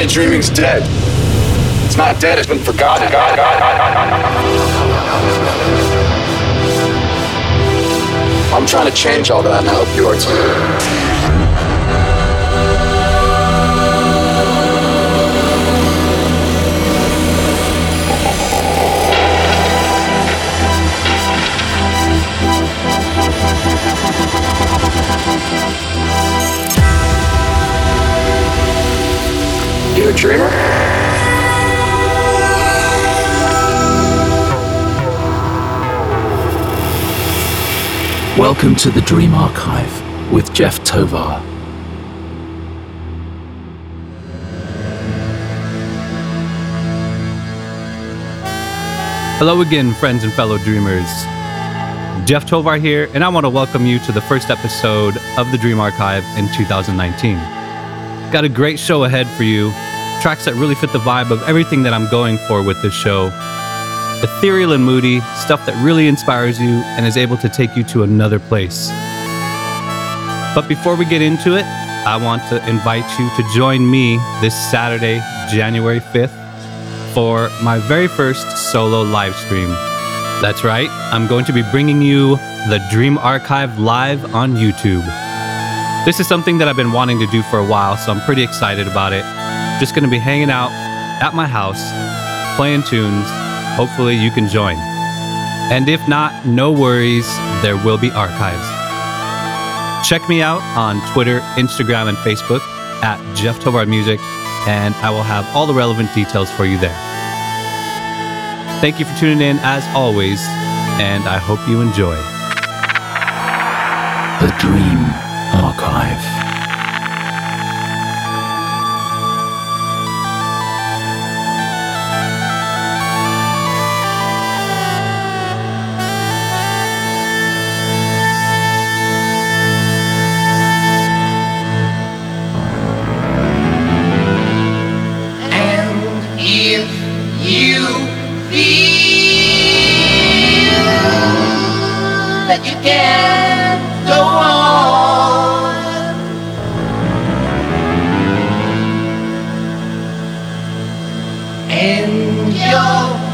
say dreaming's dead. It's not dead, it's been forgotten. I'm trying to change all that and I hope you are too. A dreamer? Welcome to the Dream Archive with Jeff Tovar. Hello again, friends and fellow dreamers. Jeff Tovar here, and I want to welcome you to the first episode of the Dream Archive in 2019. Got a great show ahead for you. Tracks that really fit the vibe of everything that I'm going for with this show. Ethereal and moody, stuff that really inspires you and is able to take you to another place. But before we get into it, I want to invite you to join me this Saturday, January 5th, for my very first solo live stream. That's right, I'm going to be bringing you the Dream Archive live on YouTube. This is something that I've been wanting to do for a while, so I'm pretty excited about it. Just going to be hanging out at my house, playing tunes. Hopefully, you can join. And if not, no worries, there will be archives. Check me out on Twitter, Instagram, and Facebook at Jeff Tovar Music, and I will have all the relevant details for you there. Thank you for tuning in as always, and I hope you enjoy. The Dream Archive. And you're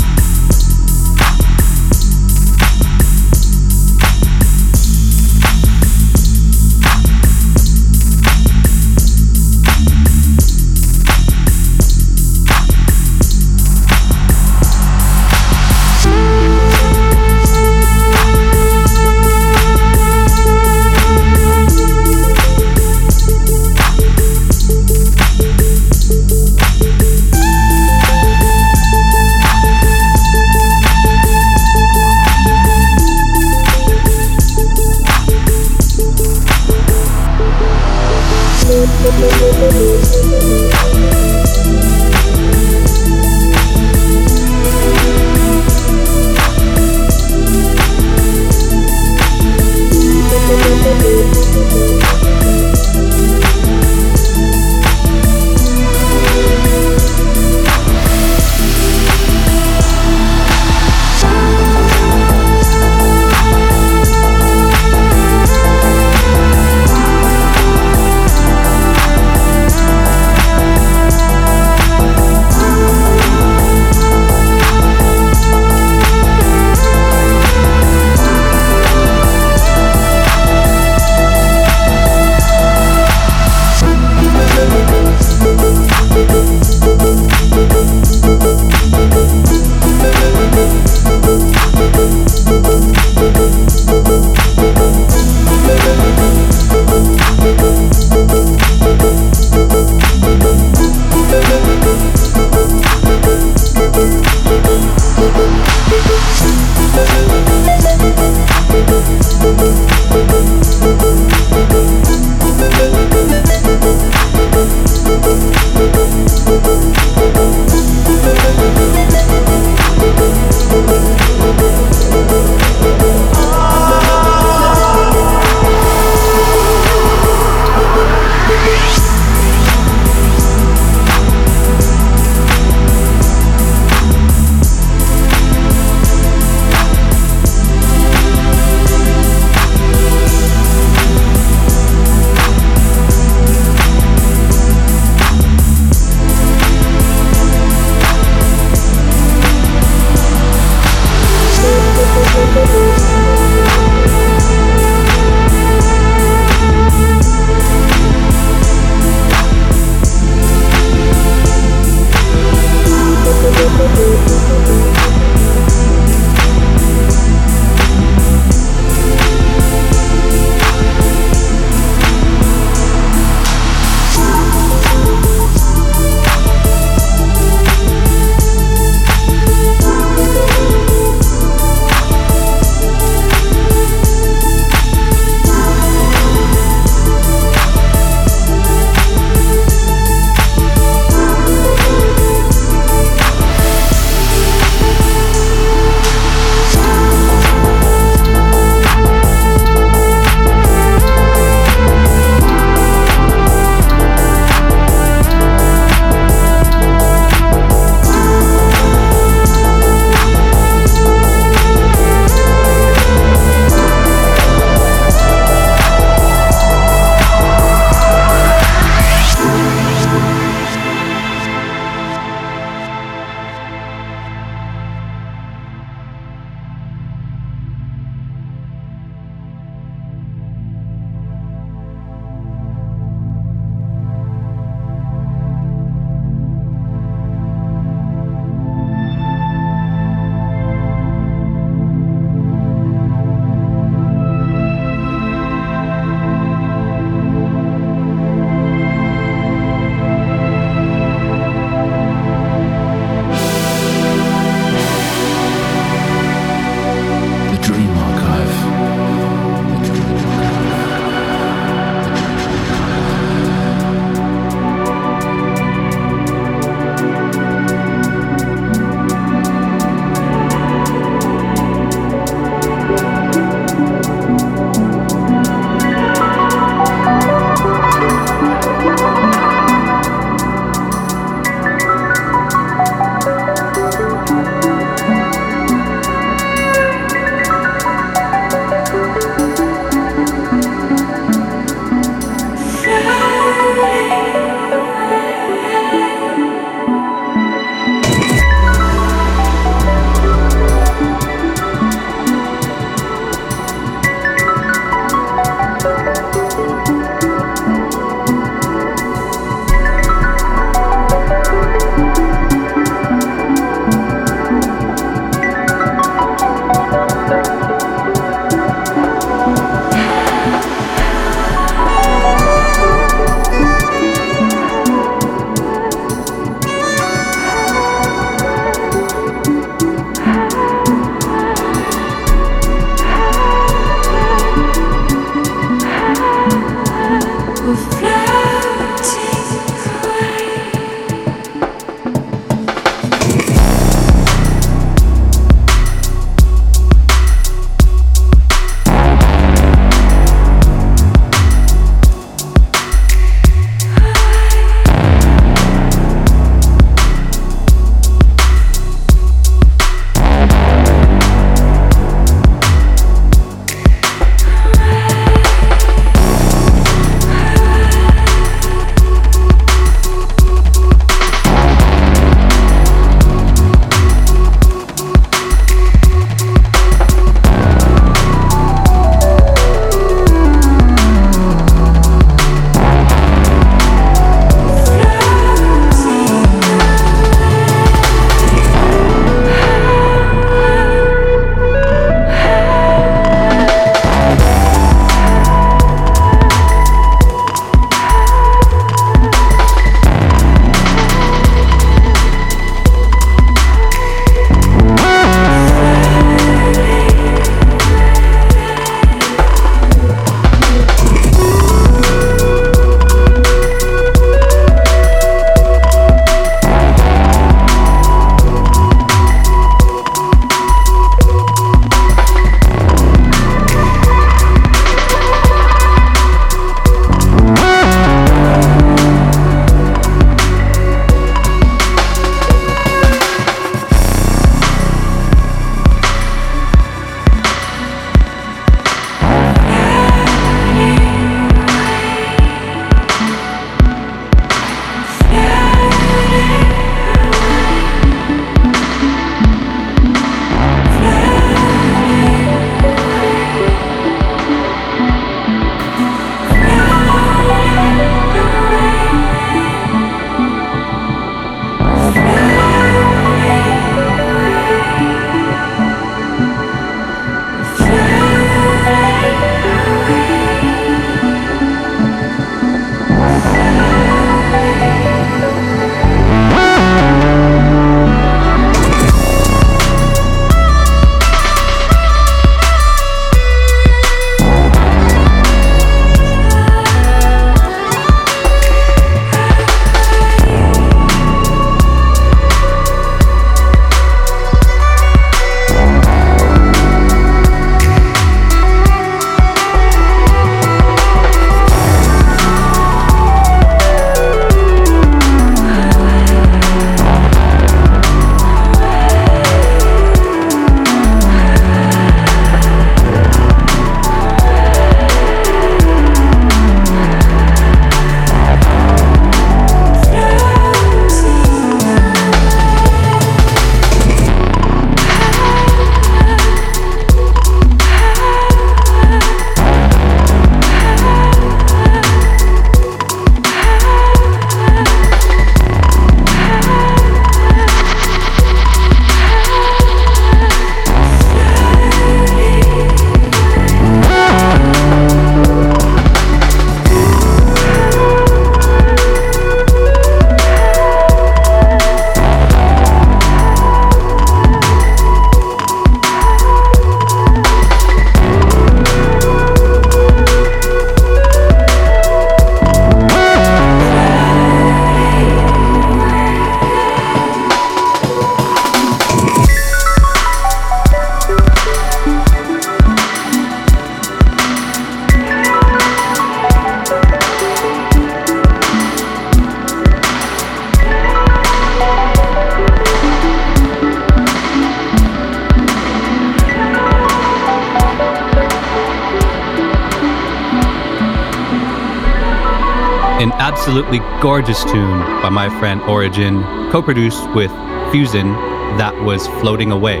absolutely gorgeous tune by my friend Origin, co produced with PheuZen, that was Floating Away.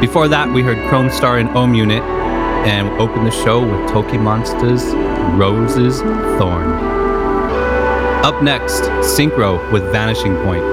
Before that, we heard Kromestar and Om Unit, and opened the show with TOKiMONSTA's Rose's Thorn. Up next, Synkro with Vanishing Point.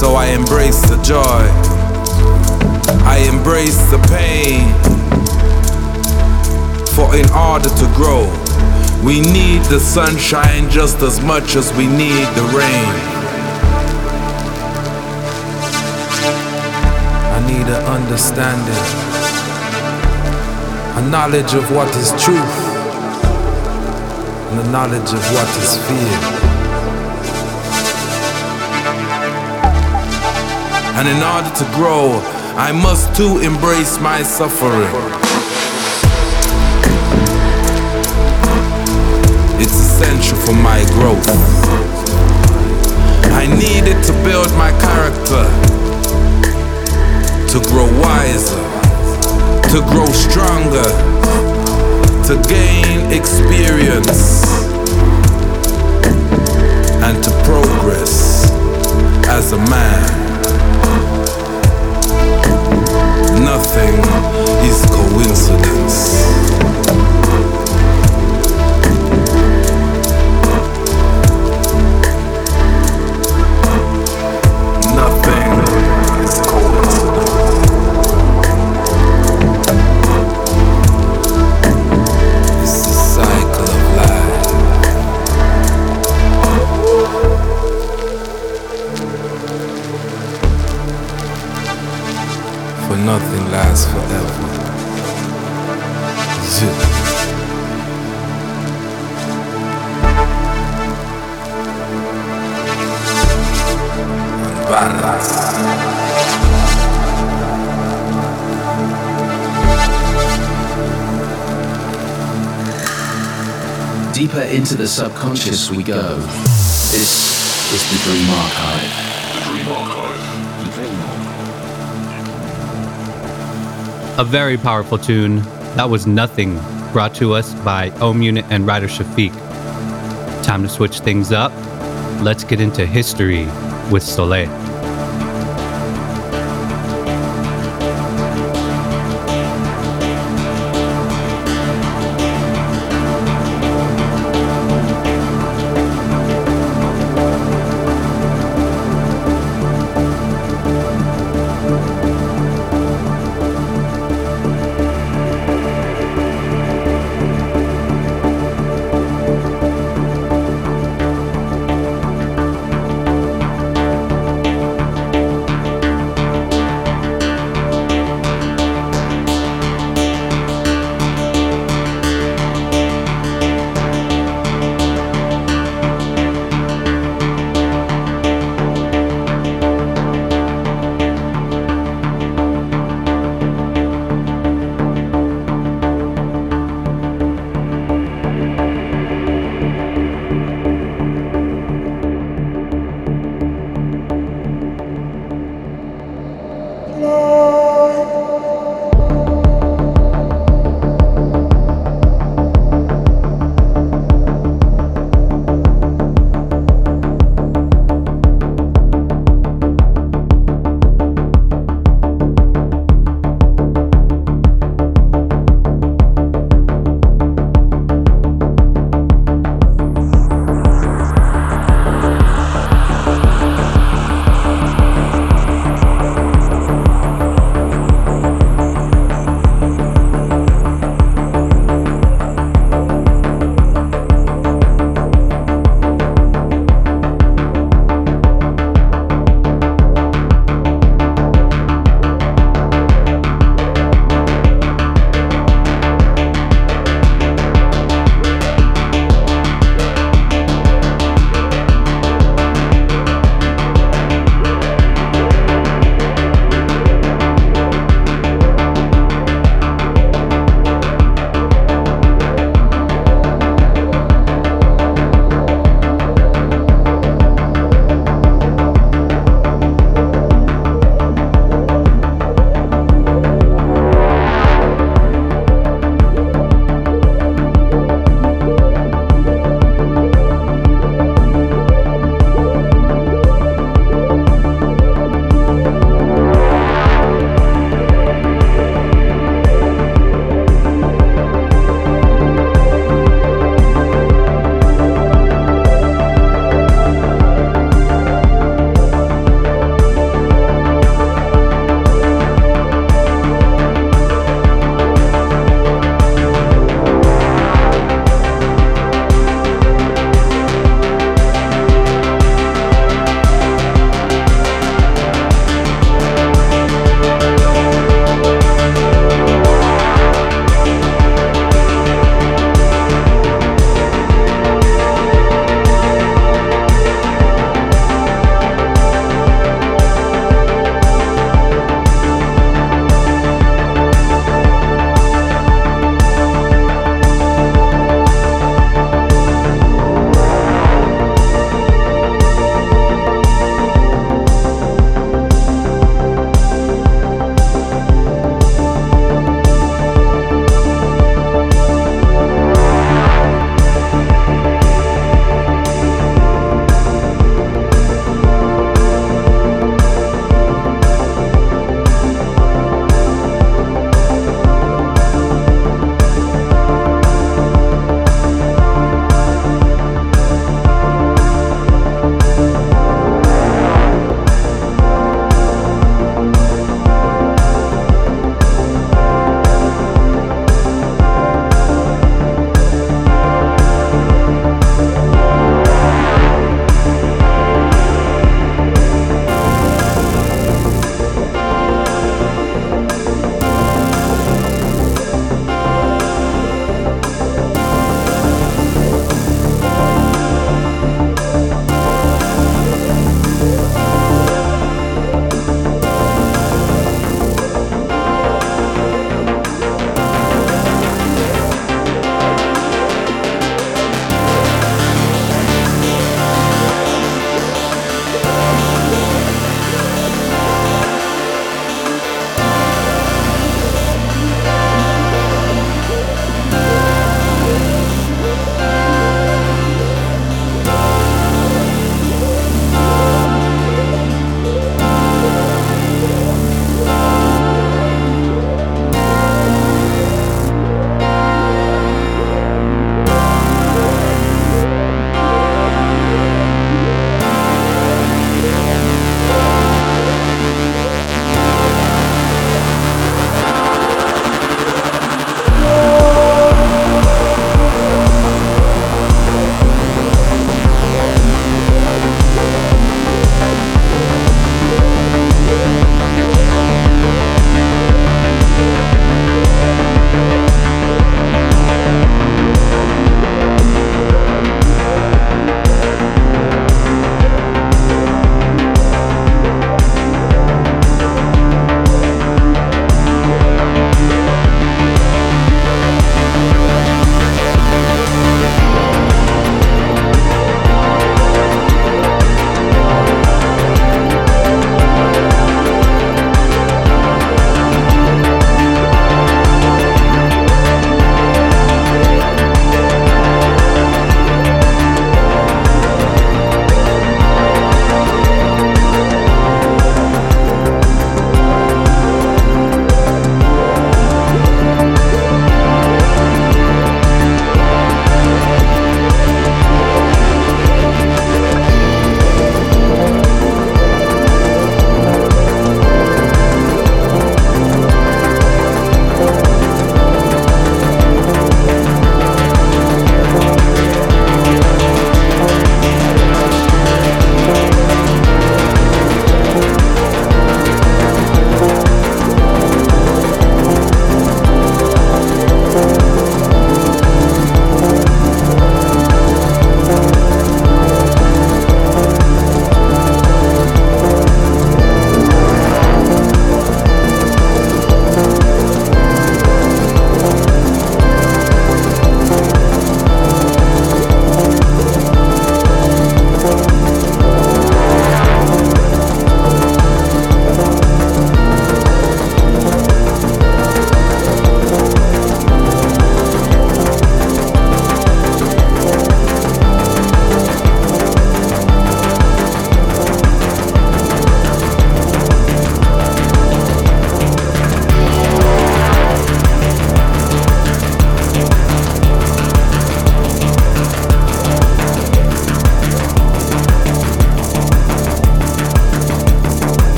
So I embrace the joy. I embrace the pain. For in order to grow, we need the sunshine just as much as we need the rain. I need an understanding, a knowledge of what is truth, and a knowledge of what is fear. And in order to grow, I must too embrace my suffering. It's essential for my growth. I need it to build my character, to grow wiser, to grow stronger, to gain experience, and to progress as a man. Nothing is coincidence. Deeper into the subconscious we go. This is the Dream Archive. The Dream Archive. A very powerful tune. That was Nothing, brought to us by Om Unit and Rider Shafique. Time to switch things up. Let's get into history with Solee.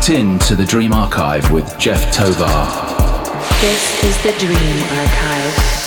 Locked in to the Dream Archive with Jeff Tovar. This is the Dream Archive.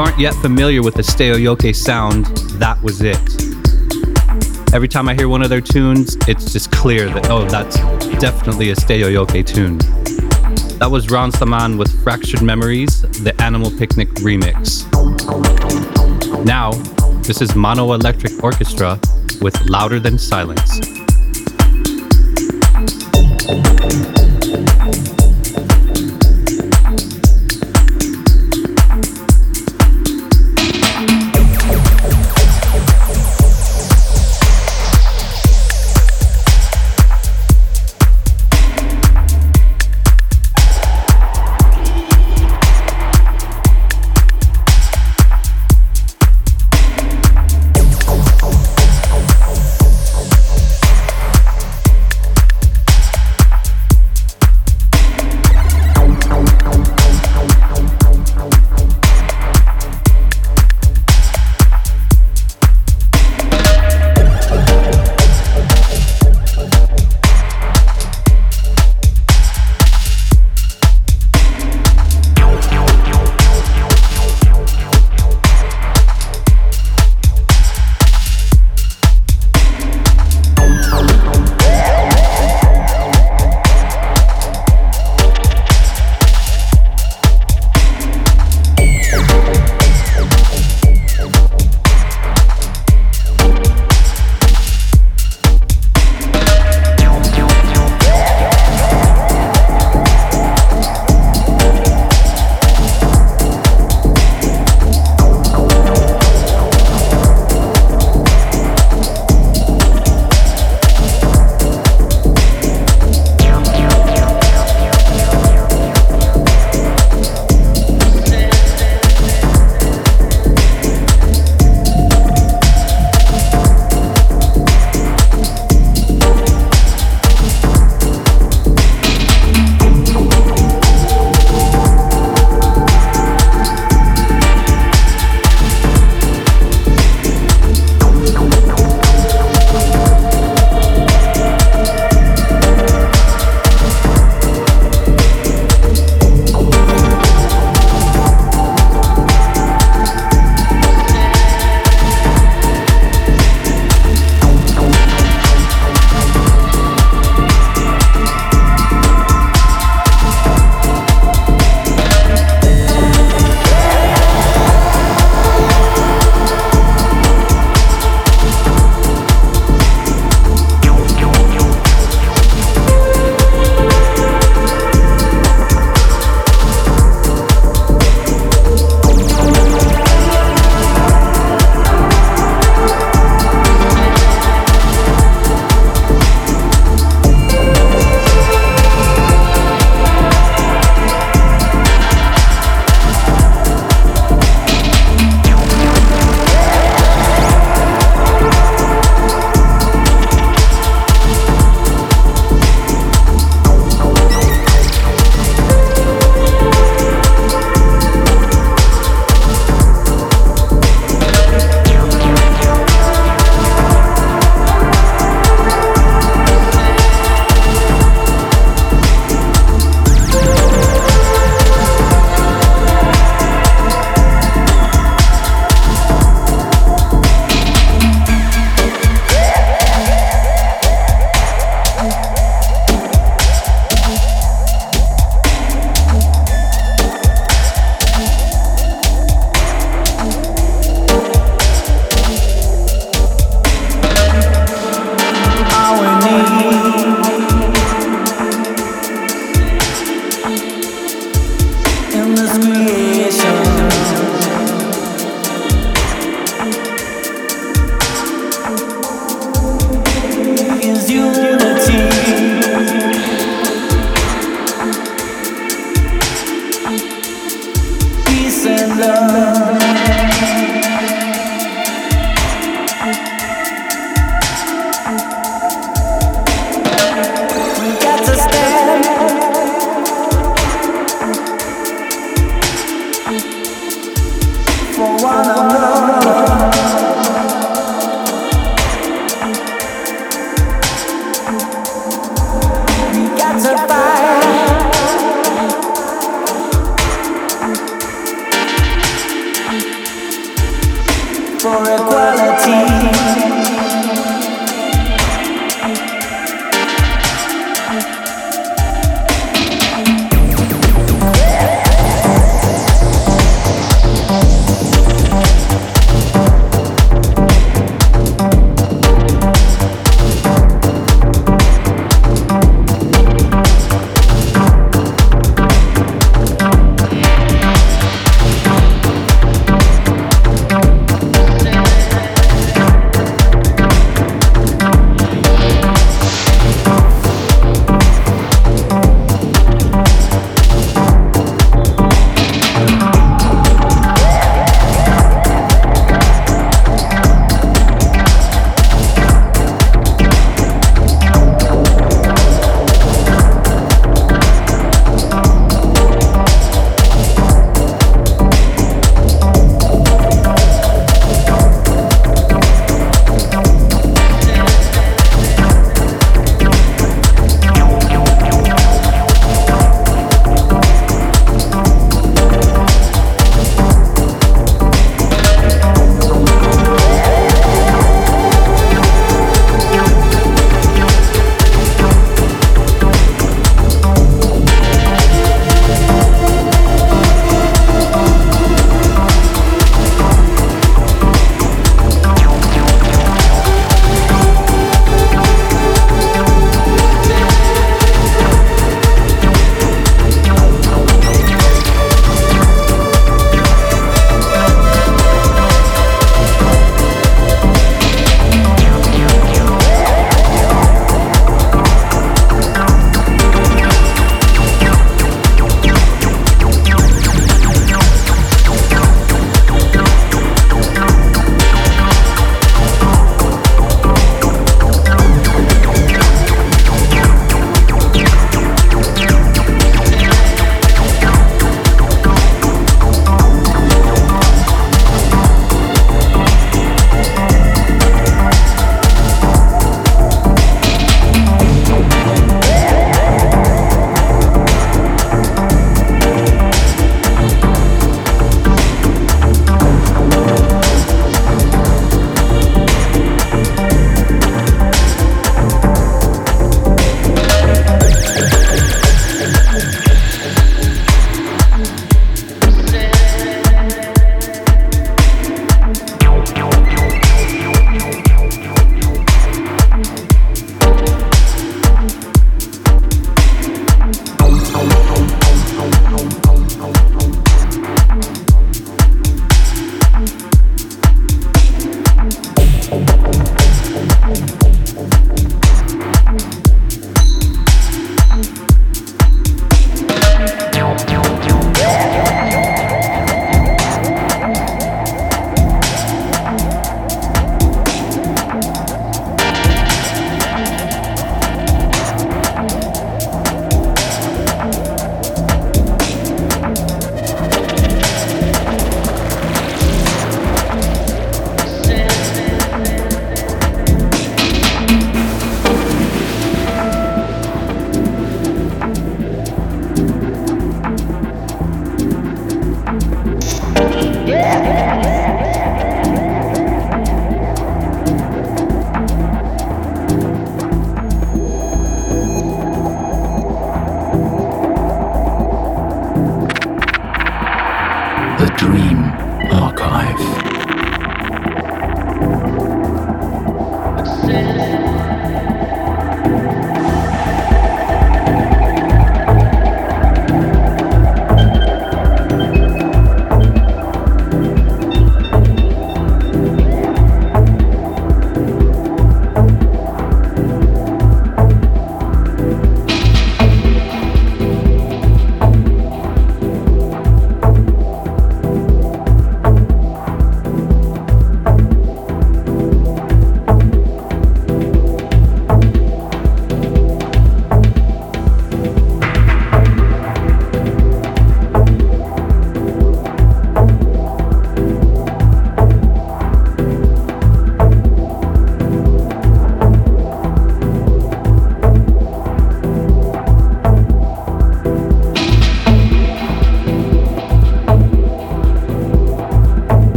Aren't yet familiar with the Stereoyoke sound, that was it. Every time I hear one of their tunes, it's just clear that, oh, that's definitely a Stereoyoke tune. That was Ran Salman with Fractured Memories, the Animal Picnic remix. Now, this is Mono Electric Orchestra with Louder Than Silence.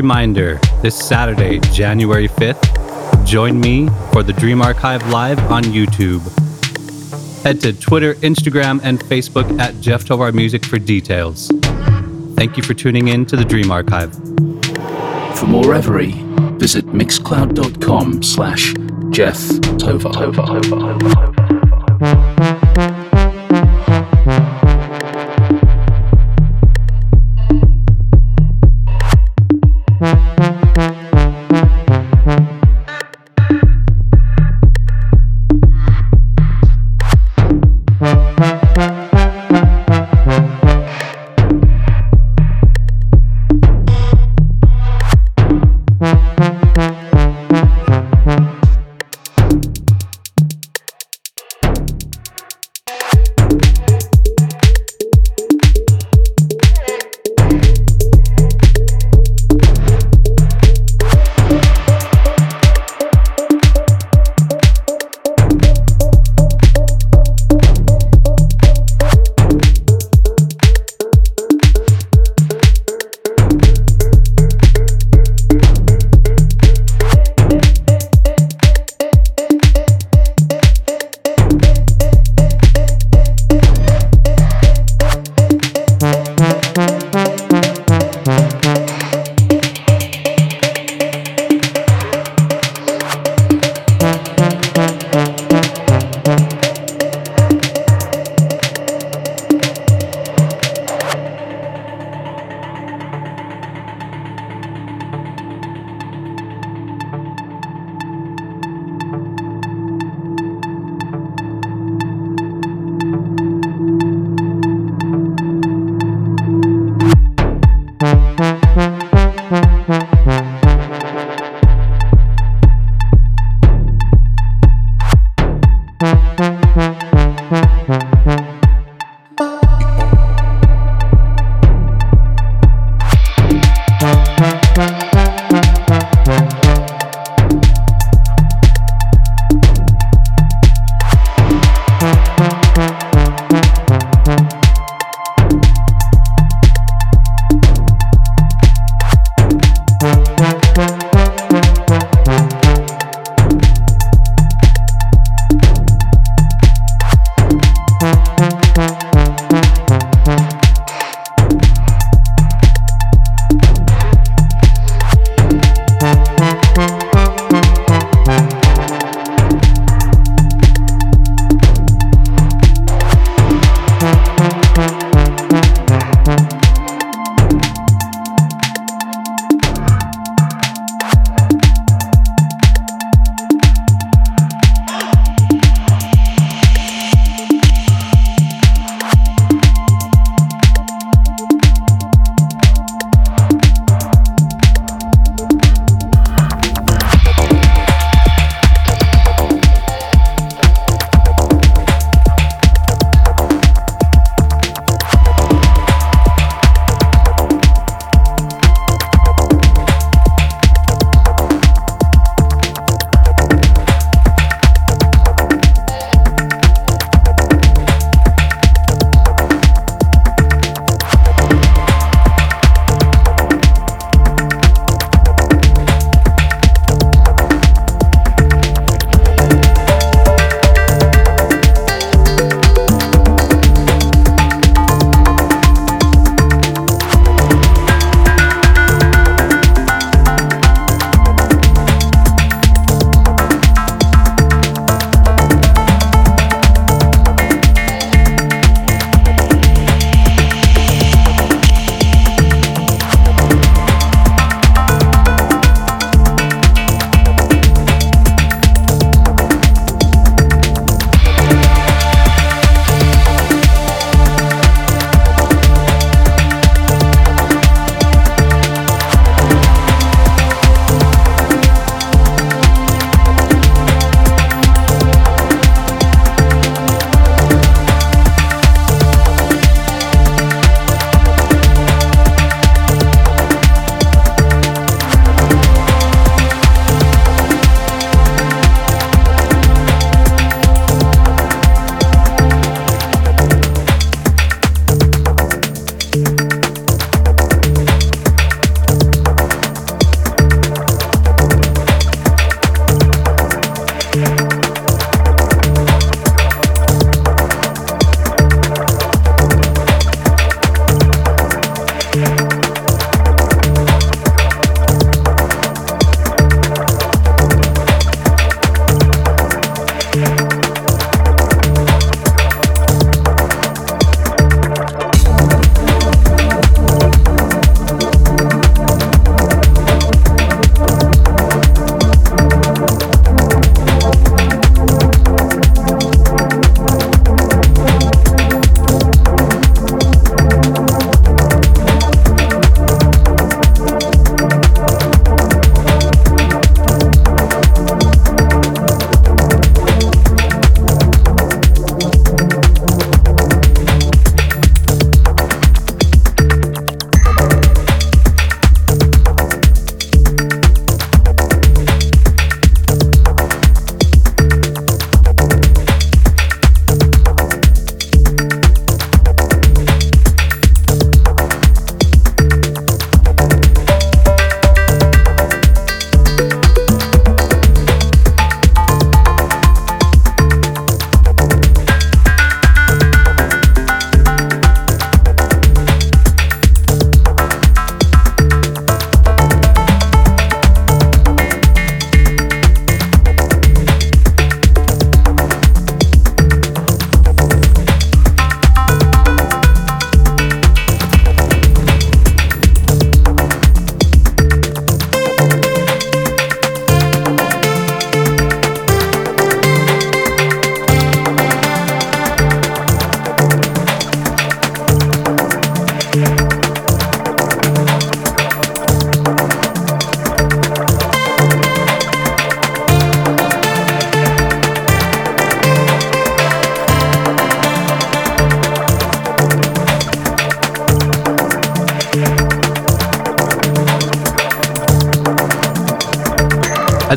Reminder this Saturday, January 5th, join me for the Dream Archive Live on YouTube. Head to Twitter, Instagram, and Facebook at Jeff Tovar Music for details. Thank you for tuning in to the Dream Archive. For more Reverie, visit mixcloud.com slash Jeff Tovar.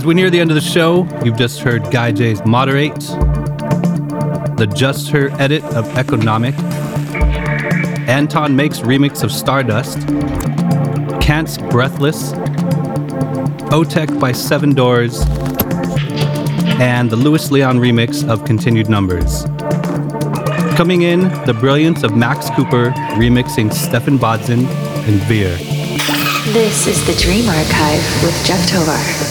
As we near the end of the show, you've just heard Guy J's Moderate, the Just Her edit of Echo Gnomic, Anton Make's remix of Stardust, Kant's Breathless, Otec by SevenDoors, and the Luis Leon remix of Continued Numbers. Coming in, the brilliance of Max Cooper remixing Stephan Bodzin and Wir. This is the Dream Archive with Jeff Tovar.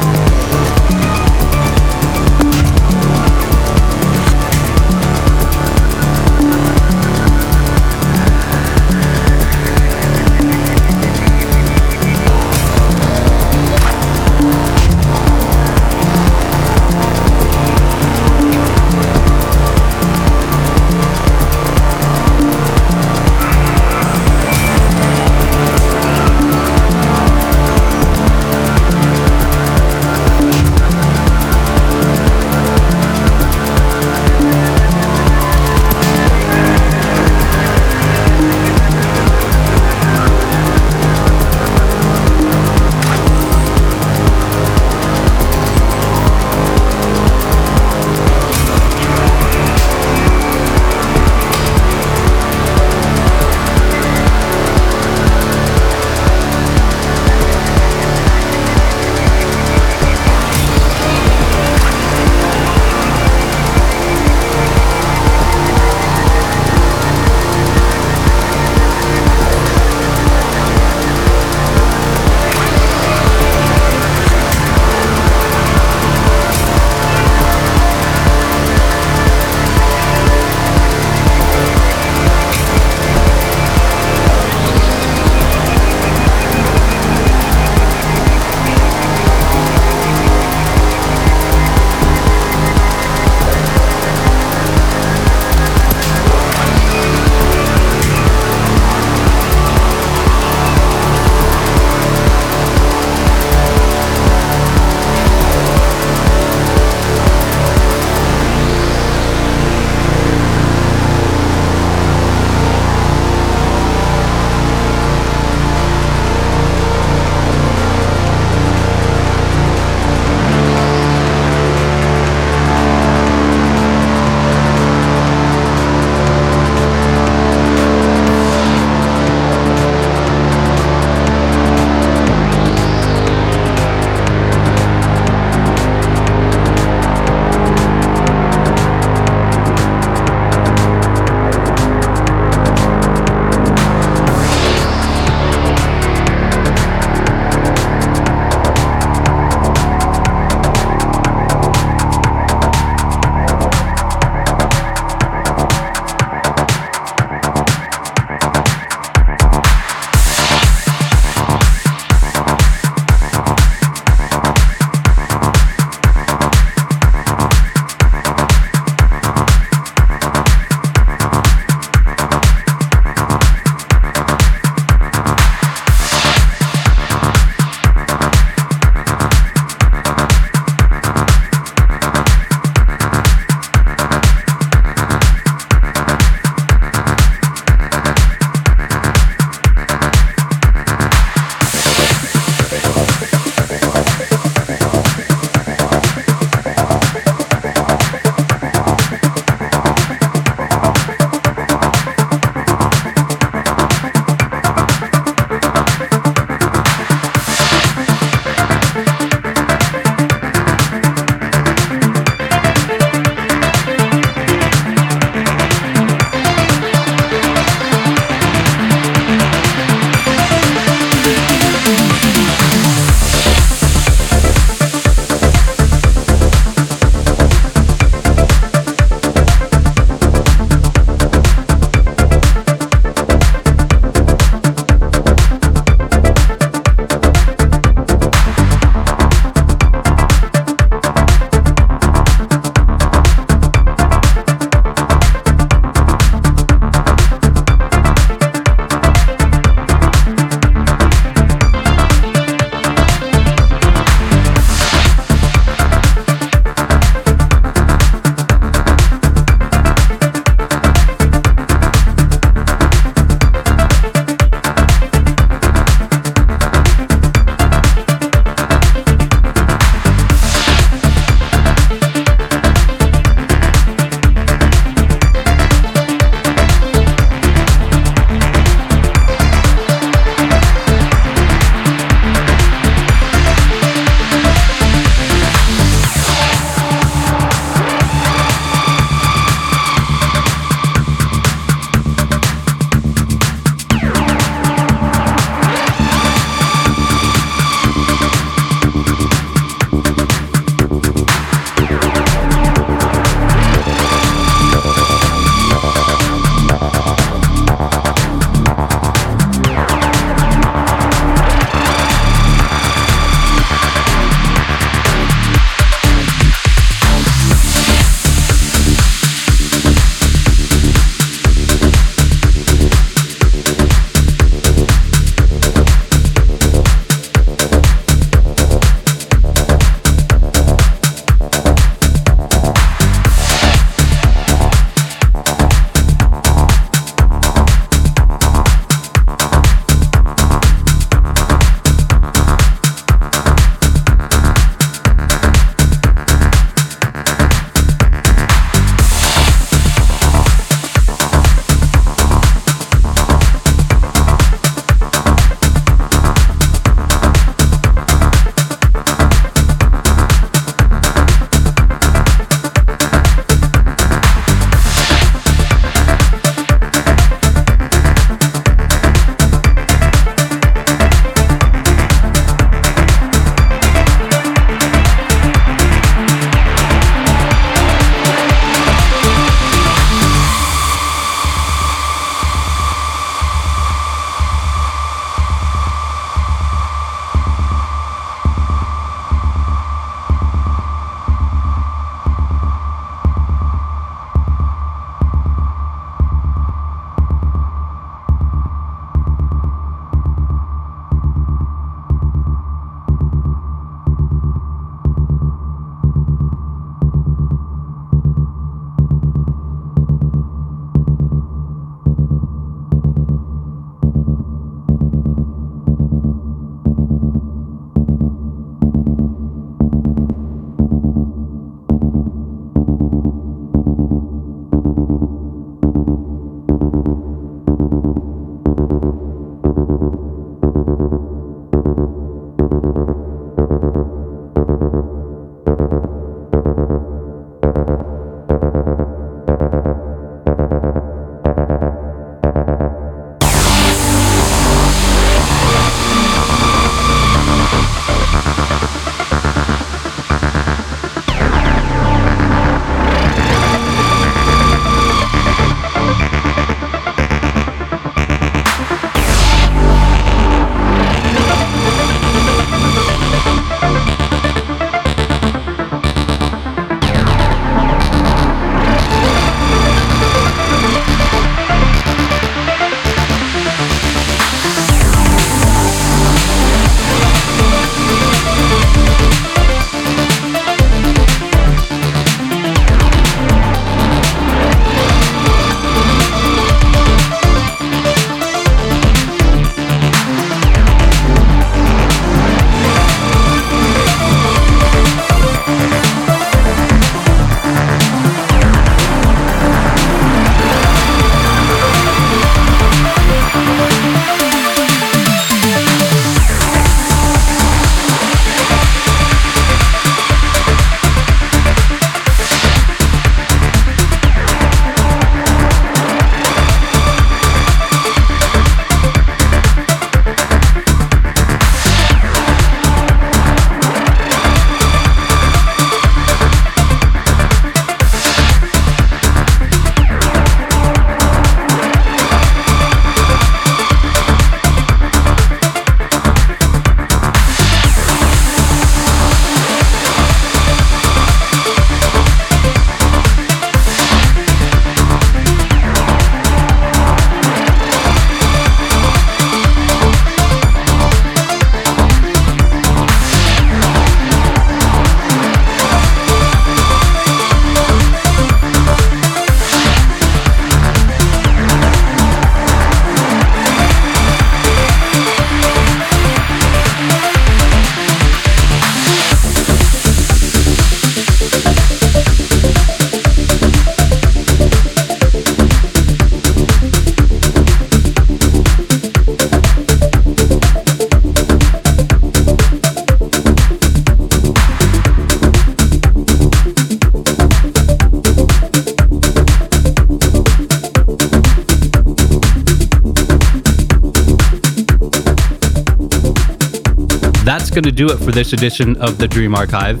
Going to do it for this edition of the Dream Archive,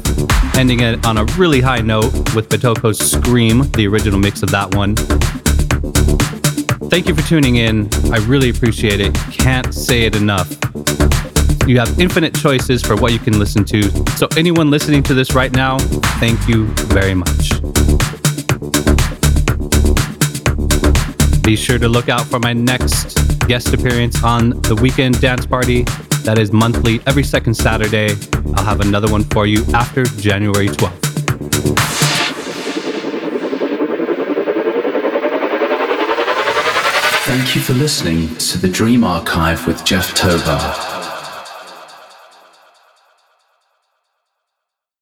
ending it on a really high note with Betoko's Skream, the original mix of that one. Thank you for tuning in. I really appreciate it. Can't say it enough. You have infinite choices for what you can listen to. So, anyone listening to this right now, thank you very much. Be sure to look out for my next guest appearance on the Weekend Dance Party. That is monthly, every second Saturday. I'll have another one for you after January 12th. Thank you for listening to the Dream Archive with Jeff Tovar.